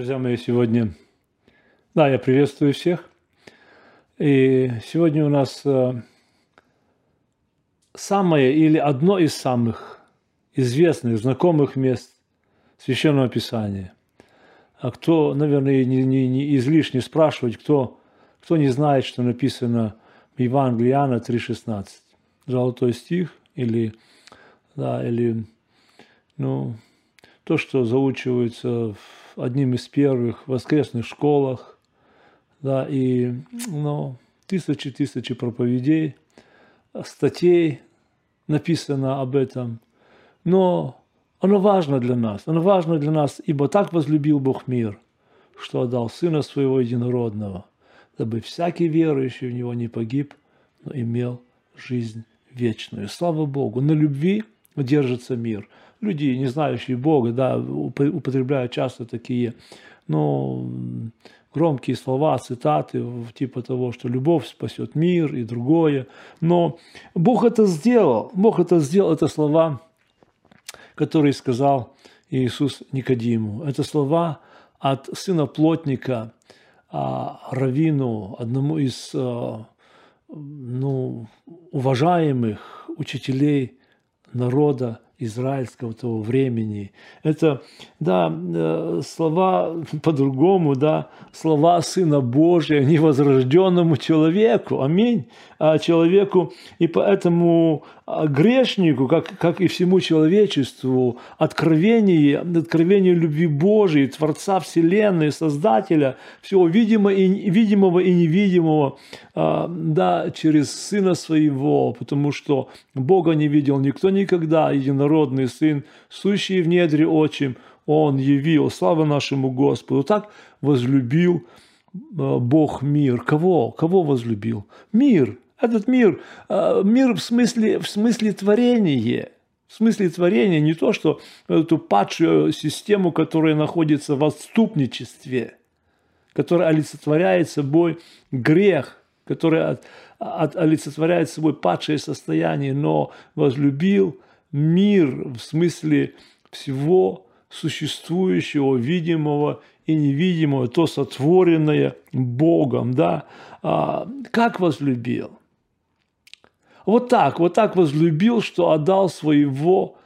Друзья мои, сегодня, да, я приветствую всех. И сегодня у нас э, самое или одно из самых известных, знакомых мест Священного Писания. А кто, наверное, не, не, не излишне спрашивать, кто, кто не знает, что написано в Евангелии Иоанна 3,16. Золотой стих или, да, или ну, то, что заучивается в одним из первых воскресных школах, да, и ну, тысячи-тысячи проповедей, статей написано об этом. Но оно важно для нас, оно важно для нас, ибо так возлюбил Бог мир, что отдал Сына Своего Единородного, дабы всякий верующий в Него не погиб, но имел жизнь вечную. Слава Богу, на любви держится мир – люди, не знающие Бога, да, употребляют часто такие, ну, громкие слова, цитаты, типа того, что любовь спасет мир и другое. Но Бог это сделал. Бог это сделал. Это слова, которые сказал Иисус Никодиму. Это слова от сына плотника, а, Равину, одному из а, ну, уважаемых учителей народа израильского того времени. Это, да, э, слова по-другому, да, слова Сына Божия невозрожденному человеку, аминь, а человеку, и поэтому а, грешнику, как, как и всему человечеству, откровение, откровение любви Божией, Творца Вселенной, Создателя, всего видимого и, видимого и невидимого, а, да, через Сына Своего, потому что Бога не видел никто никогда, единородный Сын, сущий в недре отчим, Он явил, слава нашему Господу, так возлюбил а, Бог мир. Кого? Кого возлюбил? Мир. Этот мир, а, мир в смысле, в смысле творения, в смысле творения, не то, что эту падшую систему, которая находится в отступничестве, которая олицетворяет собой грех, которая от, от, олицетворяет собой падшее состояние, но возлюбил мир в смысле всего существующего, видимого и невидимого, то сотворенное Богом, да, а, как возлюбил? Вот так, вот так возлюбил, что отдал своего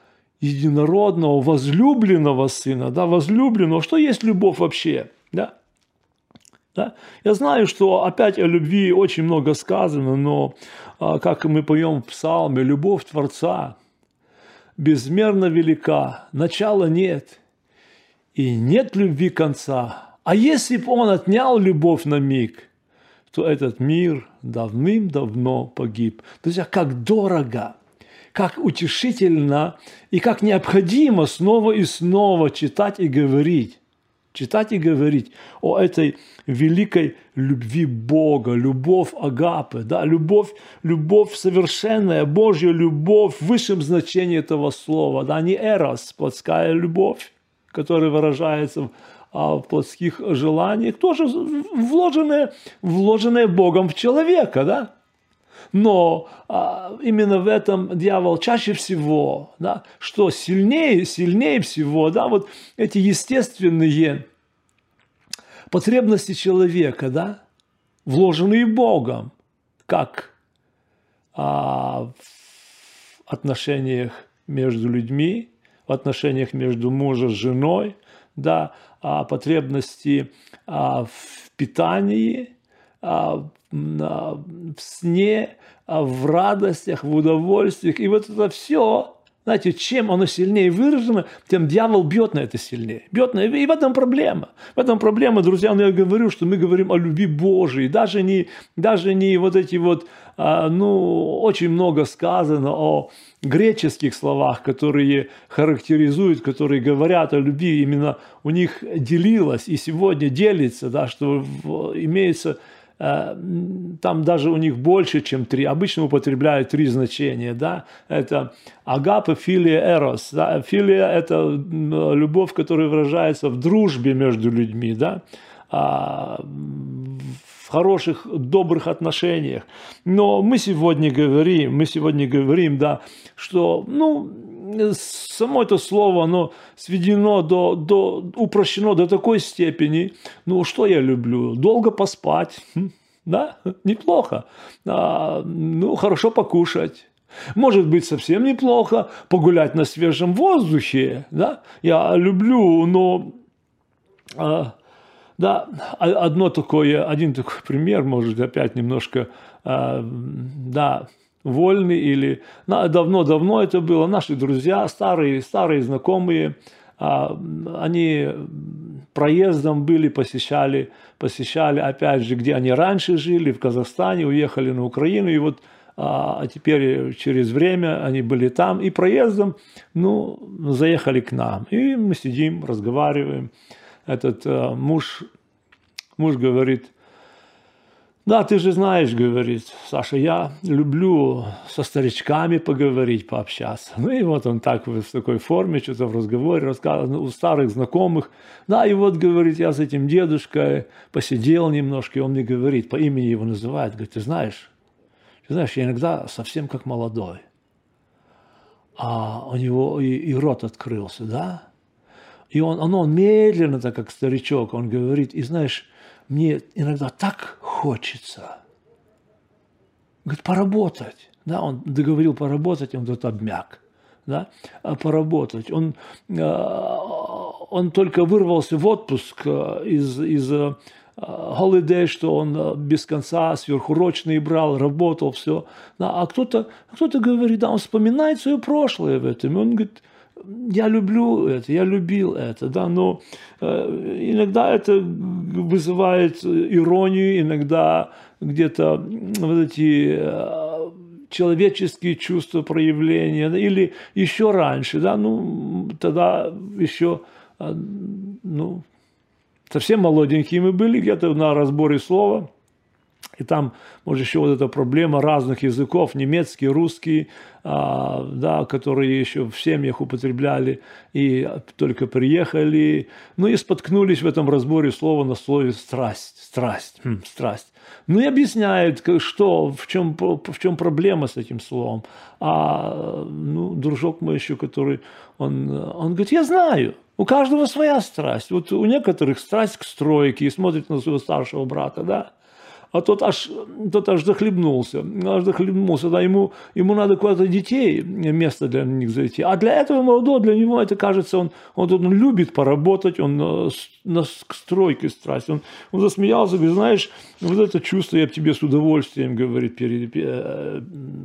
единородного, возлюбленного сына, да, возлюбленного. Что есть любовь вообще, да? Да? Я знаю, что опять о любви очень много сказано, но, а, как мы поем в псалме, любовь Творца безмерно велика, начала нет, и нет любви конца. А если бы он отнял любовь на миг – то этот мир давным-давно погиб. Друзья, как дорого, как утешительно и как необходимо снова и снова читать и говорить читать и говорить о этой великой любви Бога, любовь Агапы, да, любовь, любовь совершенная, Божья любовь в высшем значении этого слова, да, не эрос, плотская любовь, которая выражается а, плотских желаниях, тоже вложенные, вложенные Богом в человека, да? Но а, именно в этом дьявол чаще всего, да, что сильнее, сильнее всего, да, вот эти естественные потребности человека, да, вложенные Богом, как а, в отношениях между людьми, в отношениях между мужем с женой, да, а, потребности а, в питании, а, в сне, в радостях, в удовольствиях. И вот это все знаете, чем оно сильнее выражено, тем дьявол бьет на это сильнее. Бьет на... И в этом проблема. В этом проблема, друзья, но я говорю, что мы говорим о любви Божией. Даже не, даже не вот эти вот, а, ну, очень много сказано о греческих словах, которые характеризуют, которые говорят о любви. Именно у них делилось и сегодня делится, да, что имеется там даже у них больше, чем три. Обычно употребляют три значения. Да? Это агапа, филия, эрос. Да? Филия – это любовь, которая выражается в дружбе между людьми. Да? А, в хороших, добрых отношениях. Но мы сегодня говорим, мы сегодня говорим, да, что, ну, само это слово, оно сведено до, до, упрощено до такой степени. Ну, что я люблю? Долго поспать, хм, да, неплохо. А, ну, хорошо покушать. Может быть, совсем неплохо погулять на свежем воздухе, да. Я люблю, но а, да, одно такое, один такой пример, может, опять немножко, а, да, вольный или давно-давно это было, наши друзья, старые, старые знакомые, а, они проездом были, посещали, посещали, опять же, где они раньше жили, в Казахстане, уехали на Украину, и вот а, а теперь через время они были там, и проездом, ну, заехали к нам, и мы сидим, разговариваем, этот э, муж, муж говорит, да, ты же знаешь, говорит, Саша, я люблю со старичками поговорить, пообщаться. Ну и вот он так в такой форме, что-то в разговоре рассказывал у старых знакомых. Да, и вот, говорит, я с этим дедушкой посидел немножко, и он мне говорит, по имени его называет, говорит, ты знаешь, ты знаешь, я иногда совсем как молодой. А у него и, и рот открылся, да? И он, он, он медленно, так как старичок, он говорит, и знаешь, мне иногда так хочется. Говорит, поработать. Да, он договорил поработать, он тут обмяк. Да, а поработать. Он, а, он только вырвался в отпуск а, из, из holiday, что он без конца сверхурочные брал, работал, все. Да, а кто-то кто говорит, да, он вспоминает свое прошлое в этом. И он говорит, я люблю это, я любил это, да, но э, иногда это вызывает иронию, иногда где-то вот эти э, человеческие чувства проявления, или еще раньше, да, ну, тогда еще, э, ну, совсем молоденькие мы были, где-то на разборе слова – и там, может, еще вот эта проблема разных языков, немецкий, русский, а, да, которые еще в семьях употребляли и только приехали. Ну и споткнулись в этом разборе слова на слове «страсть», «страсть», хм, «страсть». Ну и объясняет, что, в чем, в чем проблема с этим словом. А ну, дружок мой еще, который, он, он говорит, я знаю, у каждого своя страсть. Вот у некоторых страсть к стройке и смотрит на своего старшего брата, да, а тот аж, тот аж захлебнулся, аж захлебнулся, да, ему, ему надо куда-то детей, место для них зайти. А для этого молодого, для него это кажется, он, он, он любит поработать, он э, на стройке страсть. Он, он засмеялся, говорит, знаешь, вот это чувство я тебе с удовольствием, говорит, перед, э,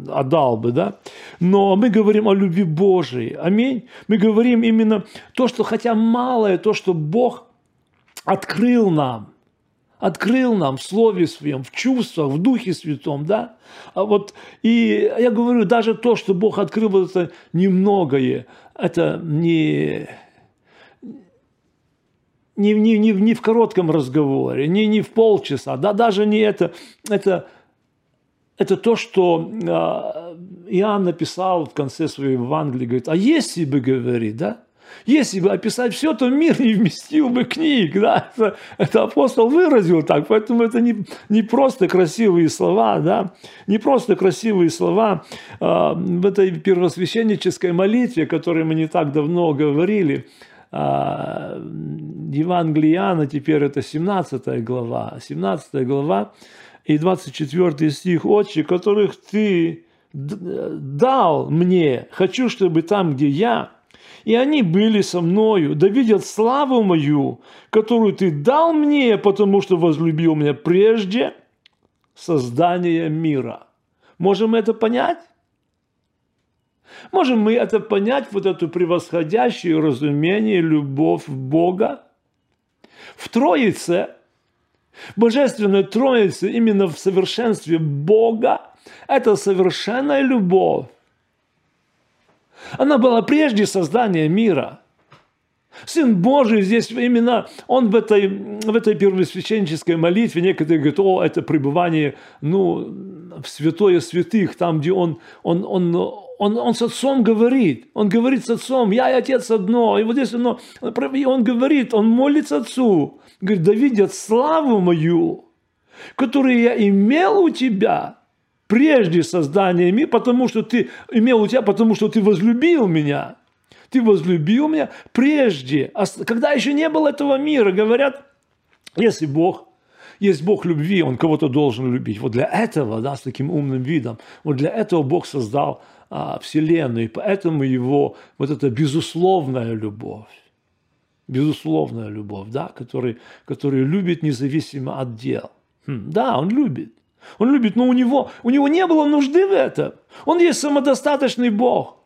отдал бы, да. Но мы говорим о любви Божией, аминь. Мы говорим именно то, что хотя малое, то, что Бог открыл нам – открыл нам в Слове Своем, в чувствах, в Духе Святом, да? А вот, и я говорю, даже то, что Бог открыл, вот это немногое, это не, не, не, не, не в коротком разговоре, не, не в полчаса, да, даже не это, это, это то, что а, Иоанн написал в конце своего Евангелия, говорит, а если бы, говорит, да, если бы описать все, то мир не вместил бы книг. Да? Это, это апостол выразил так, поэтому это не, не просто красивые слова, да? не просто красивые слова э, в этой первосвященнической молитве, о которой мы не так давно говорили. Э, Евангелие Иоанна, теперь это 17 глава, 17 глава и 24 стих «Отче, которых Ты дал мне, хочу, чтобы там, где я, и они были со мною, да видят славу мою, которую ты дал мне, потому что возлюбил меня прежде создания мира. Можем мы это понять? Можем мы это понять, вот эту превосходящее разумение, любовь Бога? В Троице, Божественная Троица именно в совершенстве Бога, это совершенная любовь она была прежде создания мира. Сын Божий здесь именно, он в этой, в этой первосвященнической молитве, некоторые говорят, о, это пребывание, ну, в святое святых, там, где он, он, он, он, он с отцом говорит, он говорит с отцом, я и отец одно, и вот здесь он, он говорит, он молится отцу, говорит, да видят славу мою, которую я имел у тебя, прежде создания мира, потому что ты имел у тебя, потому что ты возлюбил меня. Ты возлюбил меня прежде, когда еще не было этого мира. Говорят, если Бог есть Бог любви, Он кого-то должен любить. Вот для этого, да, с таким умным видом, вот для этого Бог создал а, Вселенную, и поэтому Его вот эта безусловная любовь, безусловная любовь, да, который, который любит независимо от дел. Хм, да, Он любит. Он любит, но у него, у него не было нужды в этом. Он есть самодостаточный Бог.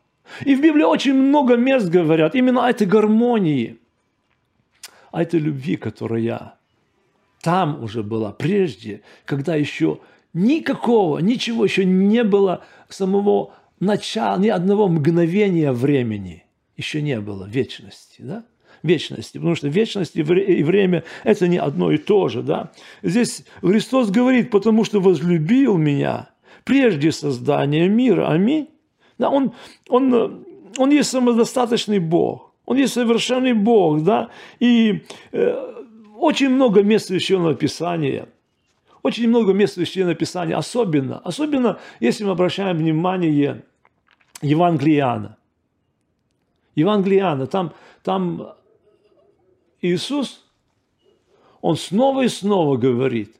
И в Библии очень много мест говорят именно о этой гармонии, о этой любви, которая там уже была прежде, когда еще никакого, ничего еще не было самого начала, ни одного мгновения времени еще не было вечности, да? Вечности, потому что вечность и время – это не одно и то же. Да? Здесь Христос говорит, потому что возлюбил меня прежде создания мира. Аминь. Да, он, он, он есть самодостаточный Бог, Он есть совершенный Бог. Да? И э, очень много мест Священного Писания, очень много мест Священного Писания, особенно, особенно если мы обращаем внимание Евангелиана. Евангелиана, там, там Иисус, Он снова и снова говорит,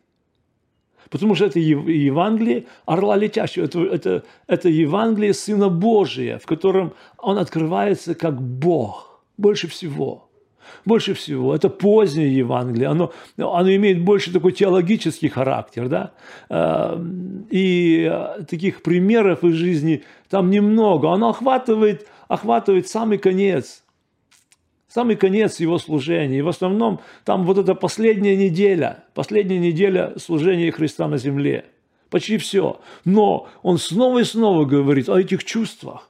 потому что это Евангелие орла летящего, это, это, это Евангелие Сына Божия, в котором Он открывается как Бог больше всего – больше всего. Это позднее Евангелие, оно, оно имеет больше такой теологический характер, да, э, и э, таких примеров из жизни там немного. Оно охватывает, охватывает самый конец, самый конец его служения. И в основном там вот эта последняя неделя, последняя неделя служения Христа на земле. Почти все. Но он снова и снова говорит о этих чувствах,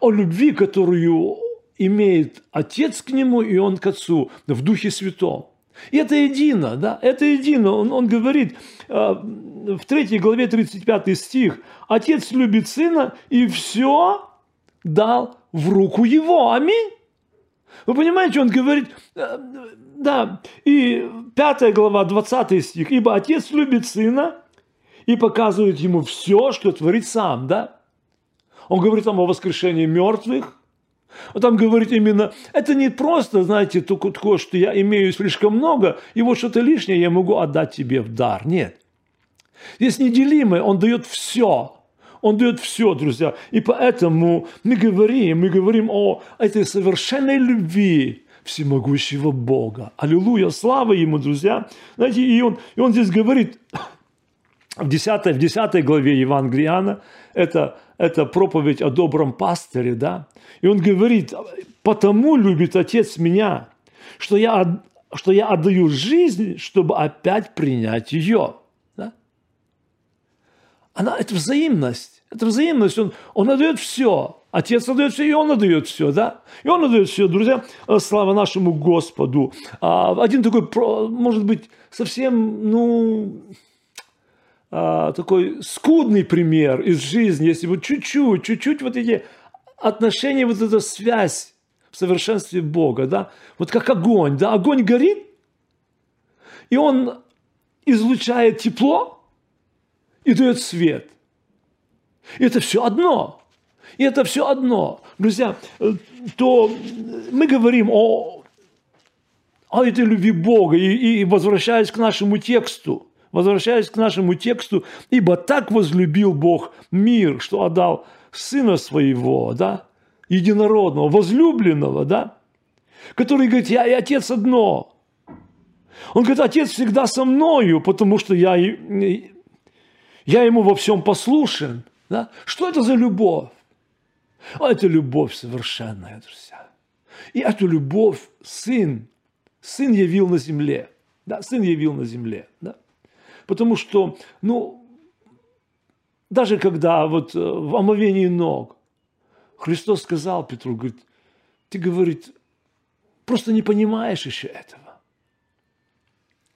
о любви, которую имеет Отец к Нему, и Он к Отцу в Духе Святом. И это едино, да, это едино. Он, он говорит э, в 3 главе 35 стих, Отец любит Сына и все дал в руку Его. Аминь. Вы понимаете, он говорит, э, да, и 5 глава, 20 стих, ибо Отец любит Сына и показывает Ему все, что творит Сам, да. Он говорит там о воскрешении мертвых, он там говорит именно, это не просто, знаете, то, что я имею слишком много, и вот что-то лишнее я могу отдать тебе в дар. Нет. Здесь неделимое, он дает все. Он дает все, друзья. И поэтому мы говорим, мы говорим о этой совершенной любви всемогущего Бога. Аллилуйя, слава Ему, друзья. Знаете, и он, и он здесь говорит в 10, в 10 главе Евангелиана, это это проповедь о добром пастыре, да, и он говорит, потому любит Отец меня, что я, что я отдаю жизнь, чтобы опять принять ее. Она, это взаимность, это взаимность, он, он отдает все, Отец отдает все, и Он отдает все, да? И Он отдает все, друзья, слава нашему Господу. А, один такой, может быть, совсем, ну, а, такой скудный пример из жизни, если вот чуть-чуть, чуть-чуть вот эти отношения, вот эта связь в совершенстве Бога, да, вот как огонь, да, огонь горит, и он излучает тепло и дает свет. Это все одно. И это все одно. Друзья, э, то мы говорим о, о этой любви Бога. И, и возвращаясь к нашему тексту, Возвращаясь к нашему тексту, ибо так возлюбил Бог мир, что отдал Сына Своего, да, единородного, возлюбленного, да, который говорит, я и Отец одно. Он говорит, Отец всегда со мною, потому что я, я Ему во всем послушен. Да? Что это за любовь? А это любовь совершенная, друзья. И эту любовь Сын, Сын явил на земле. Да, Сын явил на земле. Да? Потому что, ну, даже когда вот э, в омовении ног Христос сказал Петру, говорит, ты, говорит, просто не понимаешь еще этого.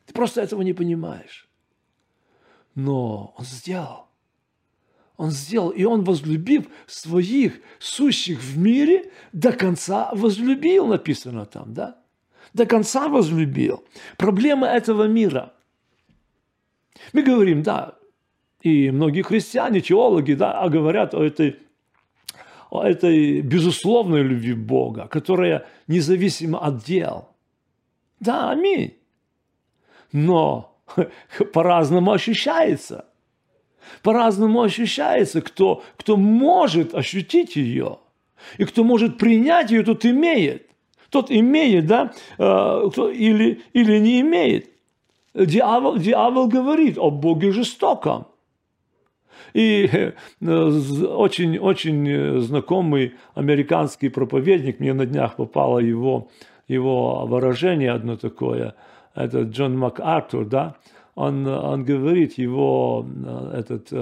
Ты просто этого не понимаешь. Но он сделал. Он сделал, и он, возлюбив своих сущих в мире, до конца возлюбил, написано там, да? До конца возлюбил. Проблема этого мира – мы говорим, да, И многие христиане, теологи, да, говорят о этой, о этой безусловной любви Бога, которая независима от дел. Да, аминь. Но по-разному ощущается. По-разному ощущается, кто, кто может ощутить ее. И кто может принять ее, тот имеет. Тот имеет, да, э, кто, или, или не имеет. Дьявол, дьявол говорит о Боге жестоком. И очень-очень э, знакомый американский проповедник, мне на днях попало его, его выражение одно такое, это Джон МакАртур, да, он, он говорит, его э, этот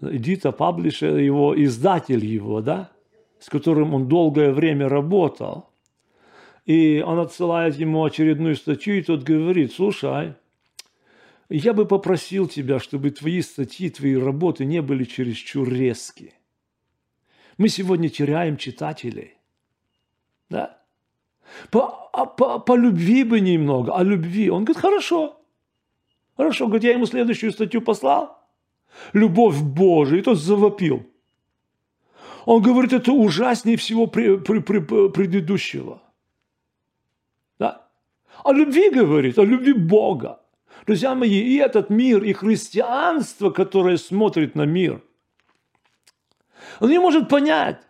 эдита, паблишер, его издатель его, да, с которым он долгое время работал, и он отсылает ему очередную статью, и тот говорит, слушай, я бы попросил тебя, чтобы твои статьи, твои работы не были чересчур резкие. Мы сегодня теряем читателей. Да? По, а, по, по любви бы немного, о любви. Он говорит, хорошо. Хорошо, говорит, я ему следующую статью послал. Любовь Божия. И тот завопил. Он говорит, это ужаснее всего при, при, при, предыдущего. Да? О любви говорит, о любви Бога. Друзья мои, и этот мир, и христианство, которое смотрит на мир, оно не может понять.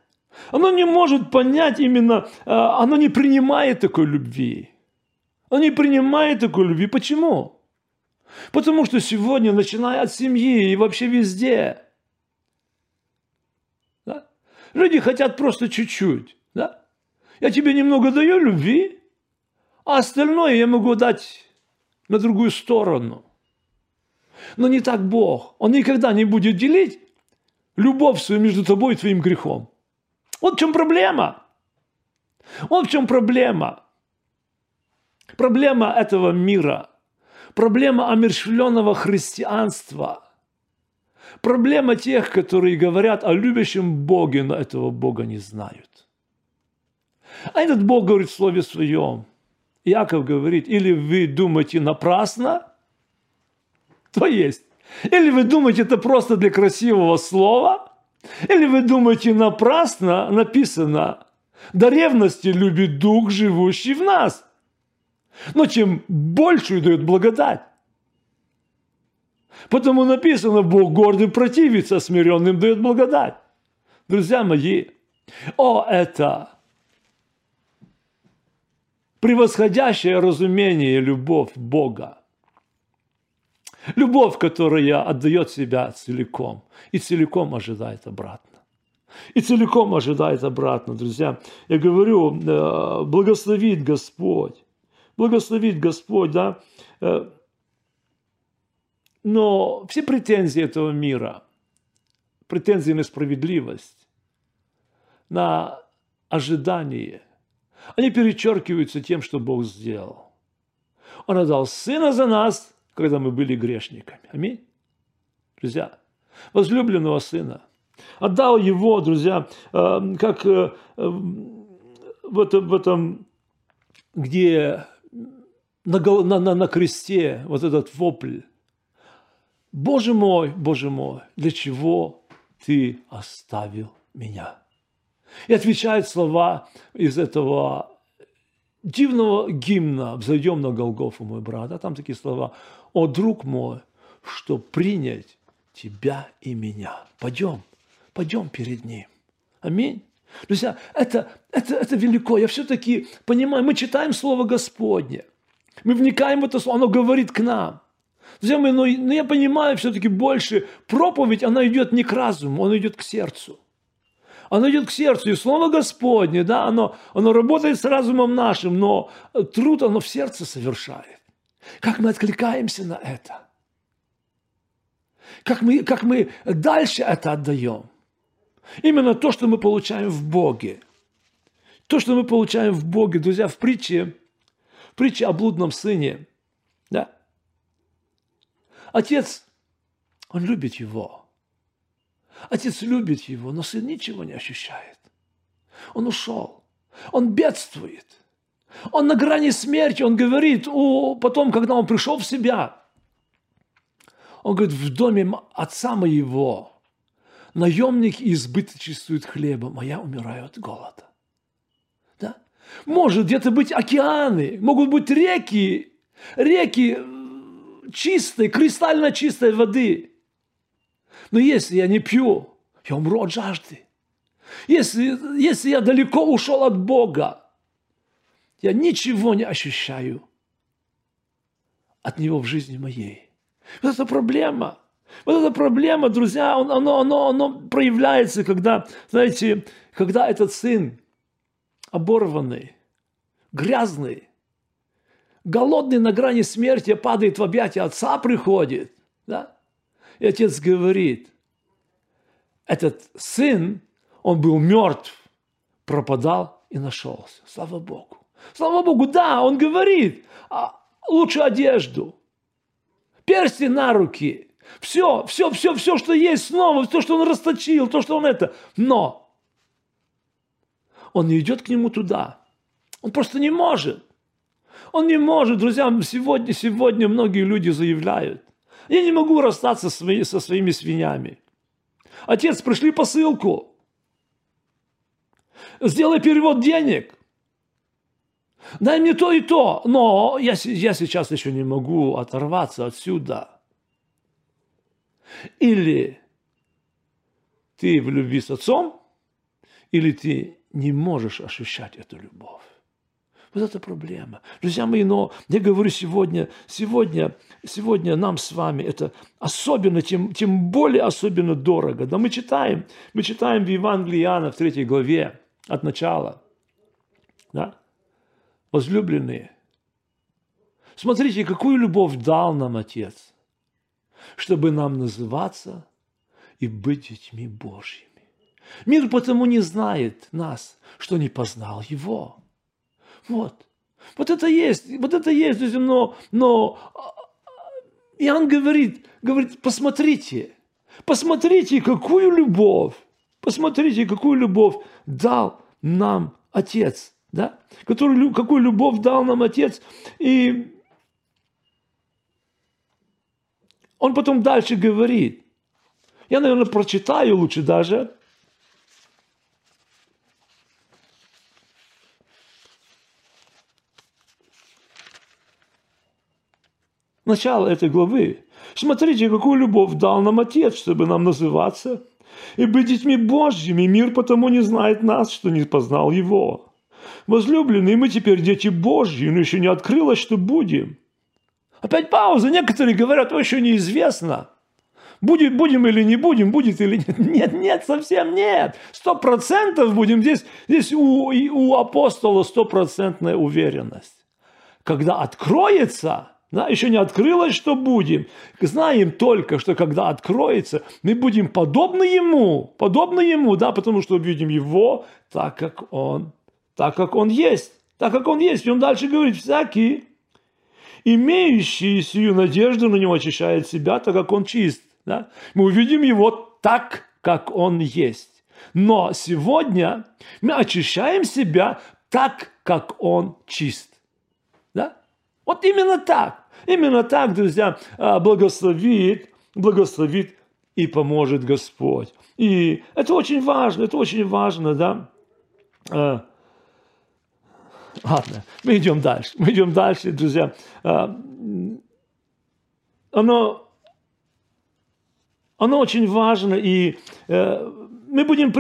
Оно не может понять именно, а, оно не принимает такой любви. Оно не принимает такой любви. Почему? Потому что сегодня, начиная от семьи и вообще везде, да, люди хотят просто чуть-чуть. Да? Я тебе немного даю любви, а остальное я могу дать на другую сторону. Но не так Бог. Он никогда не будет делить любовь свою между тобой и твоим грехом. Вот в чем проблема. Вот в чем проблема. Проблема этого мира. Проблема омершвленного христианства. Проблема тех, которые говорят о любящем Боге, но этого Бога не знают. А этот Бог говорит в Слове Своем, Яков говорит, или вы думаете напрасно, то есть. Или вы думаете, это просто для красивого слова, или вы думаете напрасно написано, до ревности любит Дух, живущий в нас. Но чем большую дает благодать. Потому написано, Бог гордый противится, смиренным дает благодать. Друзья мои, о, это превосходящее разумение любовь Бога. Любовь, которая отдает себя целиком и целиком ожидает обратно. И целиком ожидает обратно, друзья. Я говорю, э, благословит Господь. Благословит Господь, да. Э, но все претензии этого мира, претензии на справедливость, на ожидание – они перечеркиваются тем, что Бог сделал. Он отдал Сына за нас, когда мы были грешниками. Аминь. Друзья, возлюбленного Сына. Отдал Его, друзья, э, как э, в этом, в этом где на, на, на кресте вот этот вопль. Боже мой, Боже мой, для чего ты оставил меня? И отвечает слова из этого дивного гимна «Взойдем на Голгофу, мой брат». А там такие слова «О, друг мой, что принять тебя и меня». Пойдем, пойдем перед Ним. Аминь. Друзья, это, это, это велико. Я все-таки понимаю, мы читаем Слово Господне. Мы вникаем в это Слово, оно говорит к нам. Друзья мои, но, но я понимаю все-таки больше, проповедь, она идет не к разуму, она идет к сердцу оно идет к сердцу, и Слово Господне, да, оно, оно работает с разумом нашим, но труд оно в сердце совершает. Как мы откликаемся на это? Как мы, как мы дальше это отдаем? Именно то, что мы получаем в Боге. То, что мы получаем в Боге, друзья, в притче, в притче о блудном сыне, да? Отец, он любит его – Отец любит его, но сын ничего не ощущает. Он ушел. Он бедствует. Он на грани смерти. Он говорит, о, потом, когда он пришел в себя, Он говорит, в доме отца моего наемники избыточествуют хлебом, а я умираю от голода. Да? Может где-то быть океаны, могут быть реки, реки э, чистой, кристально чистой воды. Но если я не пью, я умру от жажды. Если, если я далеко ушел от Бога, я ничего не ощущаю от Него в жизни моей. Вот это проблема. Вот эта проблема, друзья, оно, оно, оно, проявляется, когда, знаете, когда этот сын оборванный, грязный, голодный на грани смерти, падает в объятия отца, приходит, да? И отец говорит, этот сын, он был мертв, пропадал и нашелся. Слава Богу. Слава Богу, да, он говорит, а лучше одежду, персти на руки, все, все, все, все, что есть снова, то, что он расточил, то, что он это. Но он не идет к нему туда. Он просто не может. Он не может, друзья, сегодня, сегодня многие люди заявляют, я не могу расстаться со своими, со своими свинями. Отец, пришли посылку. Сделай перевод денег. Дай мне то и то. Но я, я сейчас еще не могу оторваться отсюда. Или ты в любви с отцом, или ты не можешь ощущать эту любовь. Вот это проблема. Друзья мои, но я говорю сегодня, сегодня, сегодня нам с вами это особенно, тем, тем более особенно дорого. Да мы читаем, мы читаем в Евангелии Иоанна в третьей главе от начала. Да? Возлюбленные, смотрите, какую любовь дал нам Отец, чтобы нам называться и быть детьми Божьими. Мир потому не знает нас, что не познал Его. Вот. Вот это есть, вот это есть, но, но а, Иоанн говорит, говорит, посмотрите, посмотрите, какую любовь, посмотрите, какую любовь дал нам Отец, да? Который, какую любовь дал нам Отец. И он потом дальше говорит. Я, наверное, прочитаю лучше даже. начало этой главы. Смотрите, какую любовь дал нам Отец, чтобы нам называться и быть детьми Божьими. Мир потому не знает нас, что не познал Его. Возлюбленные, мы теперь дети Божьи, но еще не открылось, что будем. Опять пауза. Некоторые говорят, еще неизвестно. Будет, будем или не будем, будет или нет. Нет, нет, совсем нет. Сто процентов будем. Здесь, здесь у, у апостола стопроцентная уверенность. Когда откроется, да, еще не открылось, что будем. Знаем только, что когда откроется, мы будем подобны Ему, подобны Ему, да, потому что увидим Его так, как Он, так, как Он есть, так, как Он есть. И Он дальше говорит, всякий, имеющий сию надежду на Него, очищает себя, так, как Он чист. Да? Мы увидим Его так, как Он есть. Но сегодня мы очищаем себя так, как Он чист. Да? Вот именно так. Именно так, друзья, а, благословит, благословит и поможет Господь. И это очень важно, это очень важно, да. Ладно, мы идем дальше. Мы идем дальше, друзья. А, оно, оно очень важно, и э, мы будем,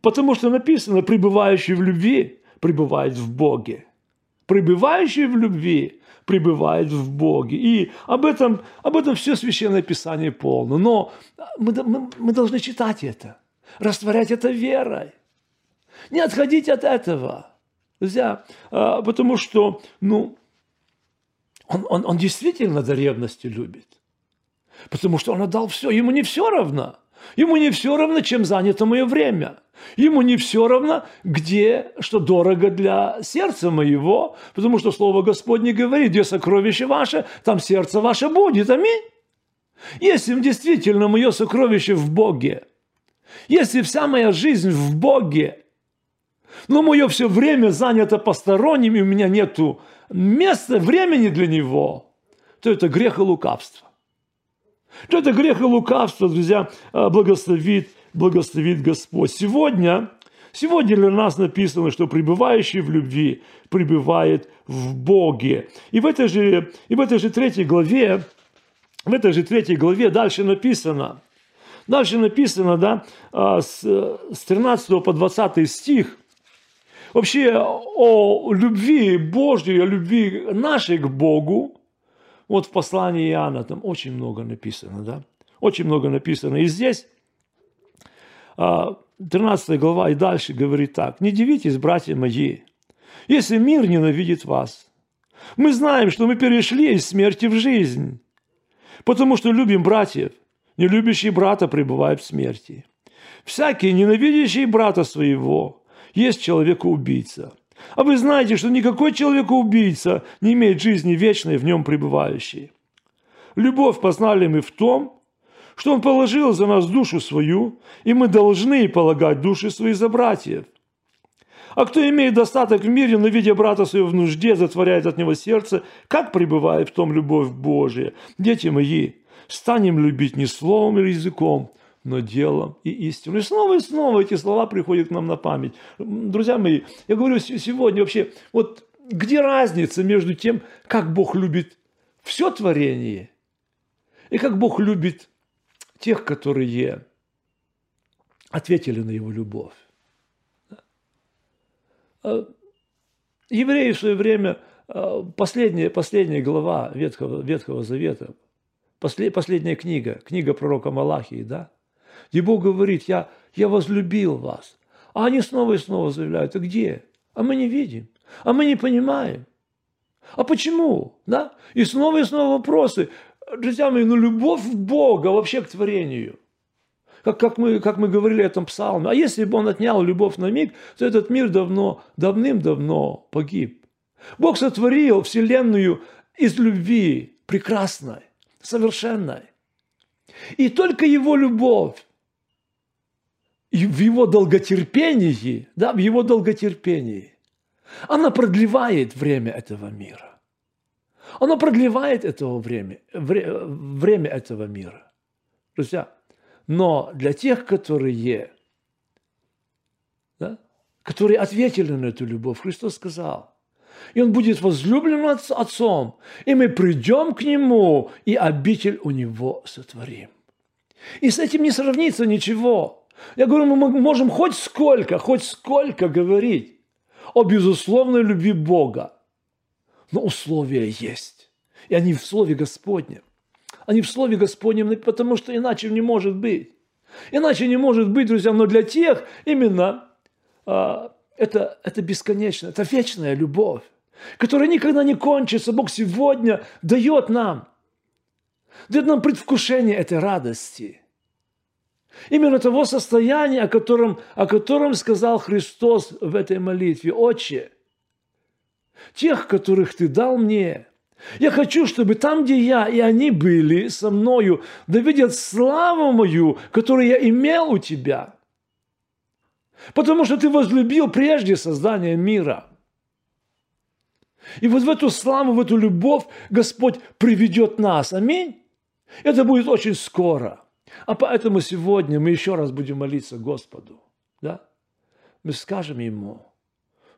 потому что написано, пребывающий в любви пребывает в Боге. Пребывающий в любви пребывает в Боге. И об этом, об этом все Священное Писание полно. Но мы, мы, мы должны читать это, растворять это верой. Не отходить от этого. Друзья, а, потому что, ну, он, он, он действительно до ревности любит. Потому что он отдал все. Ему не все равно. Ему не все равно, чем занято мое время. Ему не все равно, где, что дорого для сердца моего, потому что Слово Господне говорит, где сокровище ваше, там сердце ваше будет. Аминь. Если действительно мое сокровище в Боге, если вся моя жизнь в Боге, но мое все время занято посторонним, и у меня нет места, времени для него, то это грех и лукавство. Что это грех и лукавство, друзья, а, благословит, благословит Господь. Сегодня, сегодня для нас написано, что пребывающий в любви пребывает в Боге. И в этой же, и в этой же третьей главе, в этой же третьей главе дальше написано, дальше написано, да, а, с, с 13 по 20 стих, вообще о любви Божьей, о любви нашей к Богу, вот в послании Иоанна там очень много написано, да, очень много написано. И здесь 13 а, глава и дальше говорит так. «Не дивитесь, братья мои, если мир ненавидит вас. Мы знаем, что мы перешли из смерти в жизнь, потому что любим братьев. Не любящий брата пребывает в смерти. Всякий, ненавидящий брата своего, есть человека-убийца. А вы знаете, что никакой человека-убийца не имеет жизни вечной в нем пребывающей. Любовь познали мы в том, что Он положил за нас душу свою, и мы должны полагать души свои за братьев. А кто имеет достаток в мире, но видя брата своего в нужде, затворяет от него сердце, как пребывает в том любовь Божия? Дети мои, станем любить не словом или языком, но делом и истиной. И снова и снова эти слова приходят к нам на память. Друзья мои, я говорю сегодня вообще, вот где разница между тем, как Бог любит все творение, и как Бог любит тех, которые ответили на Его любовь. А, евреи в свое время, а, последняя, последняя глава Ветхого, Ветхого Завета, последняя книга, книга пророка Малахии, да, где Бог говорит, я, я возлюбил вас. А они снова и снова заявляют, а где? А мы не видим, а мы не понимаем. А почему? Да? И снова и снова вопросы. Друзья мои, ну любовь Бога вообще к творению. Как, как, мы, как мы говорили о этом псалме. А если бы он отнял любовь на миг, то этот мир давно, давным-давно погиб. Бог сотворил Вселенную из любви прекрасной, совершенной. И только Его любовь и в его долготерпении, да, в его долготерпении, она продлевает время этого мира. Она продлевает этого время, вре, время этого мира. Друзья, но для тех, которые, да, которые ответили на эту любовь, Христос сказал, и он будет возлюблен Отцом, и мы придем к Нему, и обитель у Него сотворим. И с этим не сравнится ничего – я говорю, мы можем хоть сколько, хоть сколько говорить о безусловной любви Бога. Но условия есть. И они в Слове Господнем. Они в Слове Господнем, потому что иначе не может быть. Иначе не может быть, друзья, но для тех именно а, это, это бесконечно, это вечная любовь, которая никогда не кончится. Бог сегодня дает нам, дает нам предвкушение этой радости – Именно того состояния, о котором, о котором сказал Христос в этой молитве. «Отче, тех, которых Ты дал мне, я хочу, чтобы там, где я, и они были со мною, да видят славу мою, которую я имел у Тебя. Потому что Ты возлюбил прежде создания мира». И вот в эту славу, в эту любовь Господь приведет нас. Аминь. Это будет очень скоро. А поэтому сегодня мы еще раз будем молиться Господу. Да? Мы скажем Ему,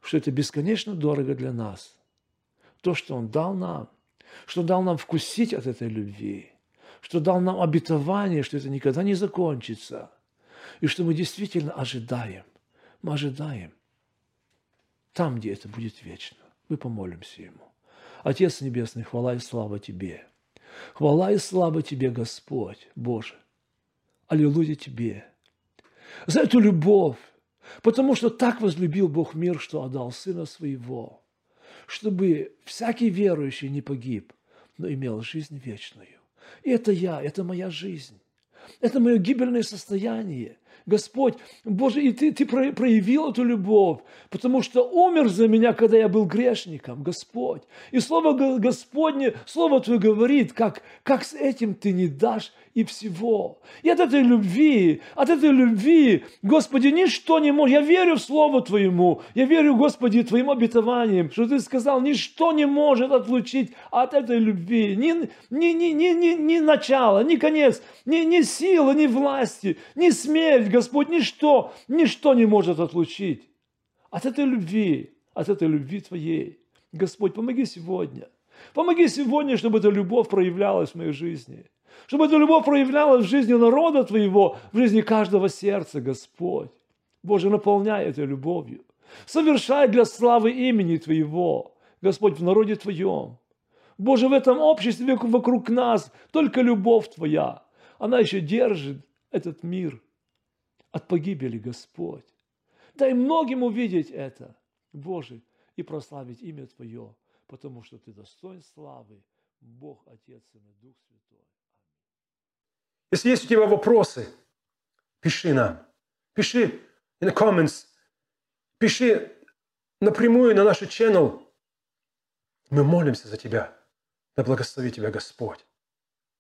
что это бесконечно дорого для нас. То, что Он дал нам, что дал нам вкусить от этой любви, что дал нам обетование, что это никогда не закончится, и что мы действительно ожидаем. Мы ожидаем там, где это будет вечно. Мы помолимся Ему. Отец Небесный, хвала и слава Тебе. Хвала и слава Тебе, Господь, Боже. Аллилуйя тебе. За эту любовь. Потому что так возлюбил Бог мир, что отдал Сына Своего, чтобы всякий верующий не погиб, но имел жизнь вечную. И это я, это моя жизнь. Это мое гибельное состояние. Господь, Боже, и Ты, ты проявил эту любовь, потому что умер за меня, когда я был грешником, Господь. И Слово Господне, Слово Твое говорит, как, как с этим Ты не дашь и всего. И от этой любви, от этой любви, Господи, ничто не может. Я верю в Слово Твоему, я верю, Господи, Твоим обетованиям, что Ты сказал, ничто не может отлучить от этой любви. Ни, ни, ни, ни, ни, ни начало, ни конец, ни, ни сила, ни власти, ни смерть, Господь, ничто, ничто не может отлучить от этой любви, от этой любви Твоей. Господь, помоги сегодня. Помоги сегодня, чтобы эта любовь проявлялась в моей жизни. Чтобы эта любовь проявлялась в жизни народа Твоего, в жизни каждого сердца, Господь. Боже, наполняй этой любовью. Совершай для славы имени Твоего, Господь, в народе Твоем. Боже, в этом обществе вокруг нас только любовь Твоя. Она еще держит этот мир от погибели, Господь. Дай многим увидеть это, Боже, и прославить имя Твое, потому что Ты достоин славы, Бог, Отец, и Дух Святой. Если есть у тебя вопросы, пиши нам. Пиши in the comments. Пиши напрямую на наш channel. Мы молимся за тебя. Да благослови тебя Господь.